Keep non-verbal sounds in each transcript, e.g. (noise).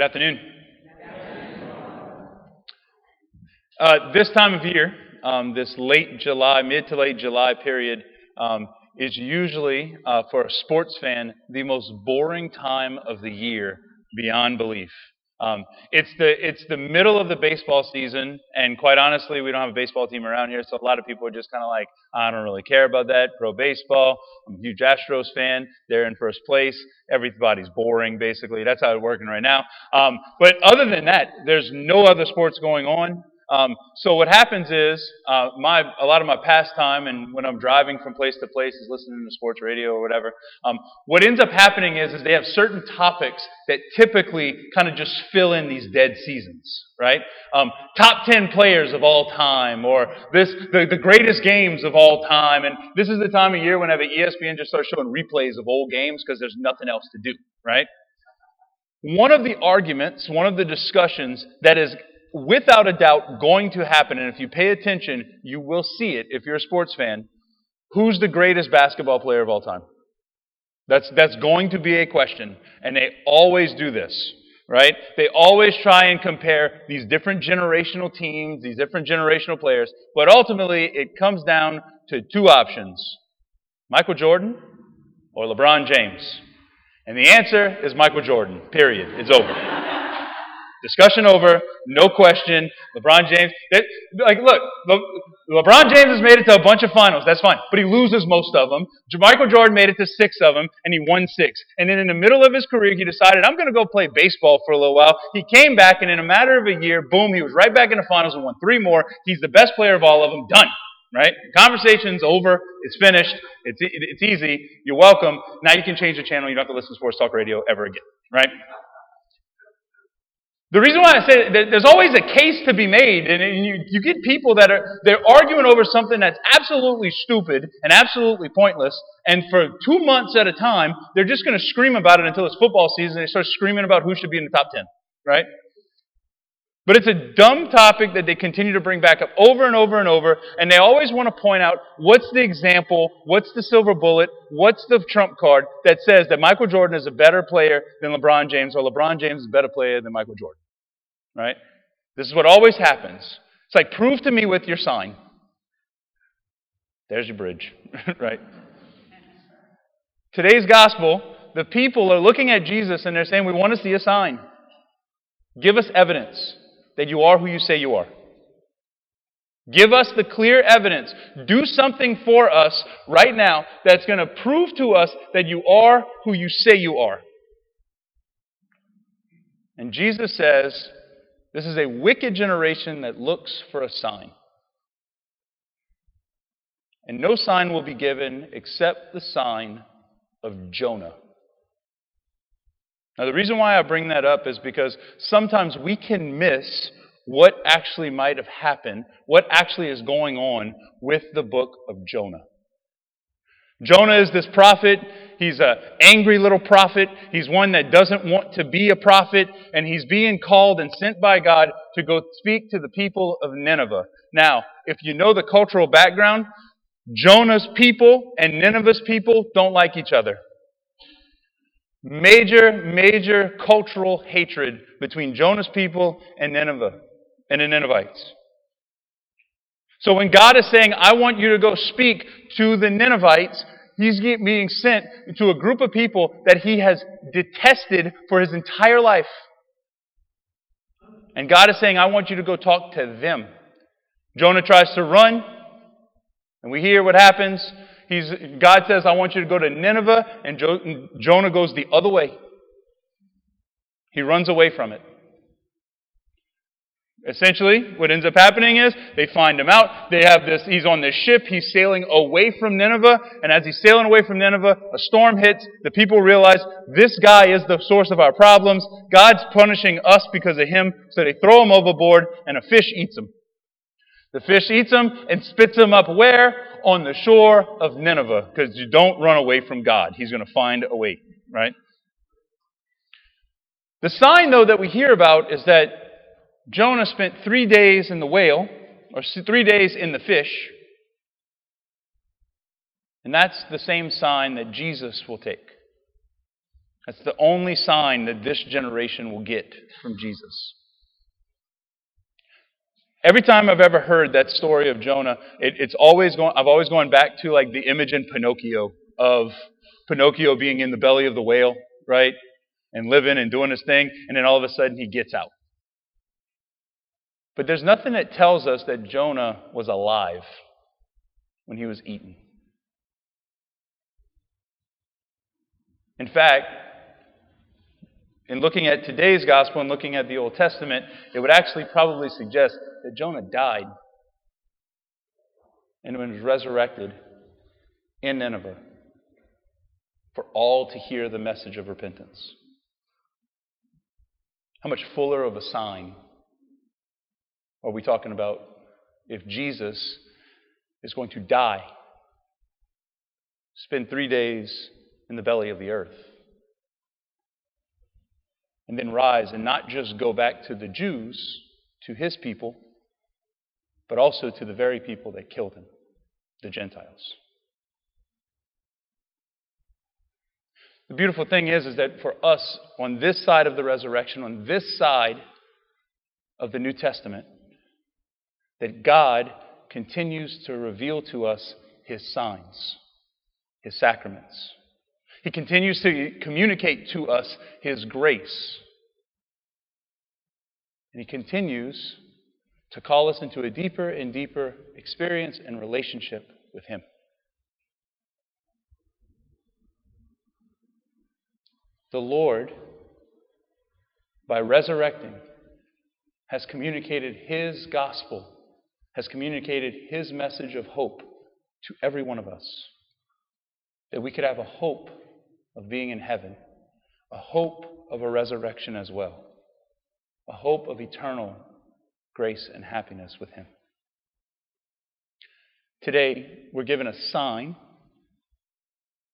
Good afternoon. Uh, this time of year, um, this late July, mid to late July period, um, is usually, uh, for a sports fan, the most boring time of the year beyond belief. Um, it's the it's the middle of the baseball season, and quite honestly, we don't have a baseball team around here, so a lot of people are just kind of like, I don't really care about that. Pro baseball. I'm a huge Astros fan. They're in first place. Everybody's boring, basically. That's how it's working right now. Um, but other than that, there's no other sports going on. Um, so what happens is uh, my a lot of my pastime and when I'm driving from place to place is listening to sports radio or whatever. Um, what ends up happening is is they have certain topics that typically kind of just fill in these dead seasons, right? Um, top ten players of all time, or this the, the greatest games of all time, and this is the time of year whenever ESPN just starts showing replays of old games because there's nothing else to do, right? One of the arguments, one of the discussions that is without a doubt going to happen, and if you pay attention, you will see it if you're a sports fan. Who's the greatest basketball player of all time? That's, that's going to be a question, and they always do this, right? They always try and compare these different generational teams, these different generational players, but ultimately it comes down to two options Michael Jordan or LeBron James. And the answer is Michael Jordan, period. It's over. Discussion over, no question. LeBron James, like, look, Le, LeBron James has made it to a bunch of finals. That's fine, but he loses most of them. Michael Jordan made it to six of them, and he won six. And then in the middle of his career, he decided, I'm going to go play baseball for a little while. He came back, and in a matter of a year, boom, he was right back in the finals and won three more. He's the best player of all of them. Done. Right? Conversation's over. It's finished. It's, it's easy. You're welcome. Now you can change the channel. You don't have to listen to sports talk radio ever again. Right? The reason why I say that there's always a case to be made, and you, you get people that are they're arguing over something that's absolutely stupid and absolutely pointless, and for two months at a time, they're just going to scream about it until it's football season. And they start screaming about who should be in the top ten, right? But it's a dumb topic that they continue to bring back up over and over and over, and they always want to point out what's the example, what's the silver bullet, what's the trump card that says that Michael Jordan is a better player than LeBron James, or LeBron James is a better player than Michael Jordan. Right? This is what always happens. It's like, prove to me with your sign. There's your bridge, (laughs) right? Today's gospel, the people are looking at Jesus and they're saying, We want to see a sign. Give us evidence that you are who you say you are. Give us the clear evidence. Do something for us right now that's going to prove to us that you are who you say you are. And Jesus says, This is a wicked generation that looks for a sign. And no sign will be given except the sign of Jonah. Now, the reason why I bring that up is because sometimes we can miss what actually might have happened, what actually is going on with the book of Jonah. Jonah is this prophet. He's an angry little prophet. He's one that doesn't want to be a prophet, and he's being called and sent by God to go speak to the people of Nineveh. Now, if you know the cultural background, Jonah's people and Nineveh's people don't like each other. Major, major cultural hatred between Jonah's people and Nineveh and the Ninevites. So when God is saying, I want you to go speak to the Ninevites, he's being sent to a group of people that he has detested for his entire life. And God is saying, I want you to go talk to them. Jonah tries to run, and we hear what happens. He's, God says, I want you to go to Nineveh, and jo- Jonah goes the other way. He runs away from it. Essentially, what ends up happening is they find him out. They have this, he's on this ship, he's sailing away from Nineveh, and as he's sailing away from Nineveh, a storm hits. The people realize this guy is the source of our problems. God's punishing us because of him, so they throw him overboard, and a fish eats him. The fish eats him and spits him up where? on the shore of Nineveh because you don't run away from God. He's going to find a way, right? The sign, though, that we hear about is that Jonah spent three days in the whale, or three days in the fish. And that's the same sign that Jesus will take. That's the only sign that this generation will get from Jesus. Every time I've ever heard that story of Jonah, it, it's always going, I've always gone back to like the image in Pinocchio of Pinocchio being in the belly of the whale, right? And living and doing his thing, and then all of a sudden he gets out. But there's nothing that tells us that Jonah was alive when he was eaten. In fact, in looking at today's gospel and looking at the Old Testament, it would actually probably suggest that Jonah died and was resurrected in Nineveh for all to hear the message of repentance. How much fuller of a sign are we talking about if Jesus is going to die, spend three days in the belly of the earth? and then rise and not just go back to the Jews, to his people, but also to the very people that killed him, the Gentiles. The beautiful thing is, is that for us on this side of the resurrection, on this side of the New Testament, that God continues to reveal to us his signs, his sacraments. He continues to communicate to us His grace. And He continues to call us into a deeper and deeper experience and relationship with Him. The Lord, by resurrecting, has communicated His gospel, has communicated His message of hope to every one of us. That we could have a hope of being in heaven, a hope of a resurrection as well, a hope of eternal grace and happiness with Him. Today, we're given a sign,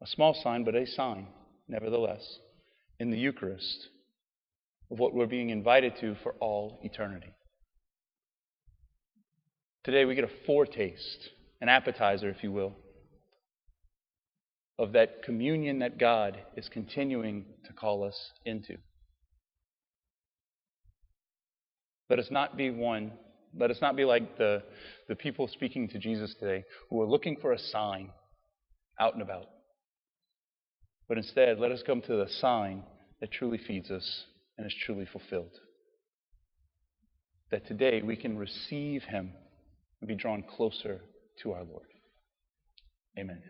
a small sign, but a sign, nevertheless, in the Eucharist of what we're being invited to for all eternity. Today, we get a foretaste, an appetizer, if you will, of that communion that God is continuing to call us into. Let us not be one, let us not be like the, the people speaking to Jesus today who are looking for a sign out and about. But instead, let us come to the sign that truly feeds us and is truly fulfilled. That today we can receive Him and be drawn closer to our Lord. Amen.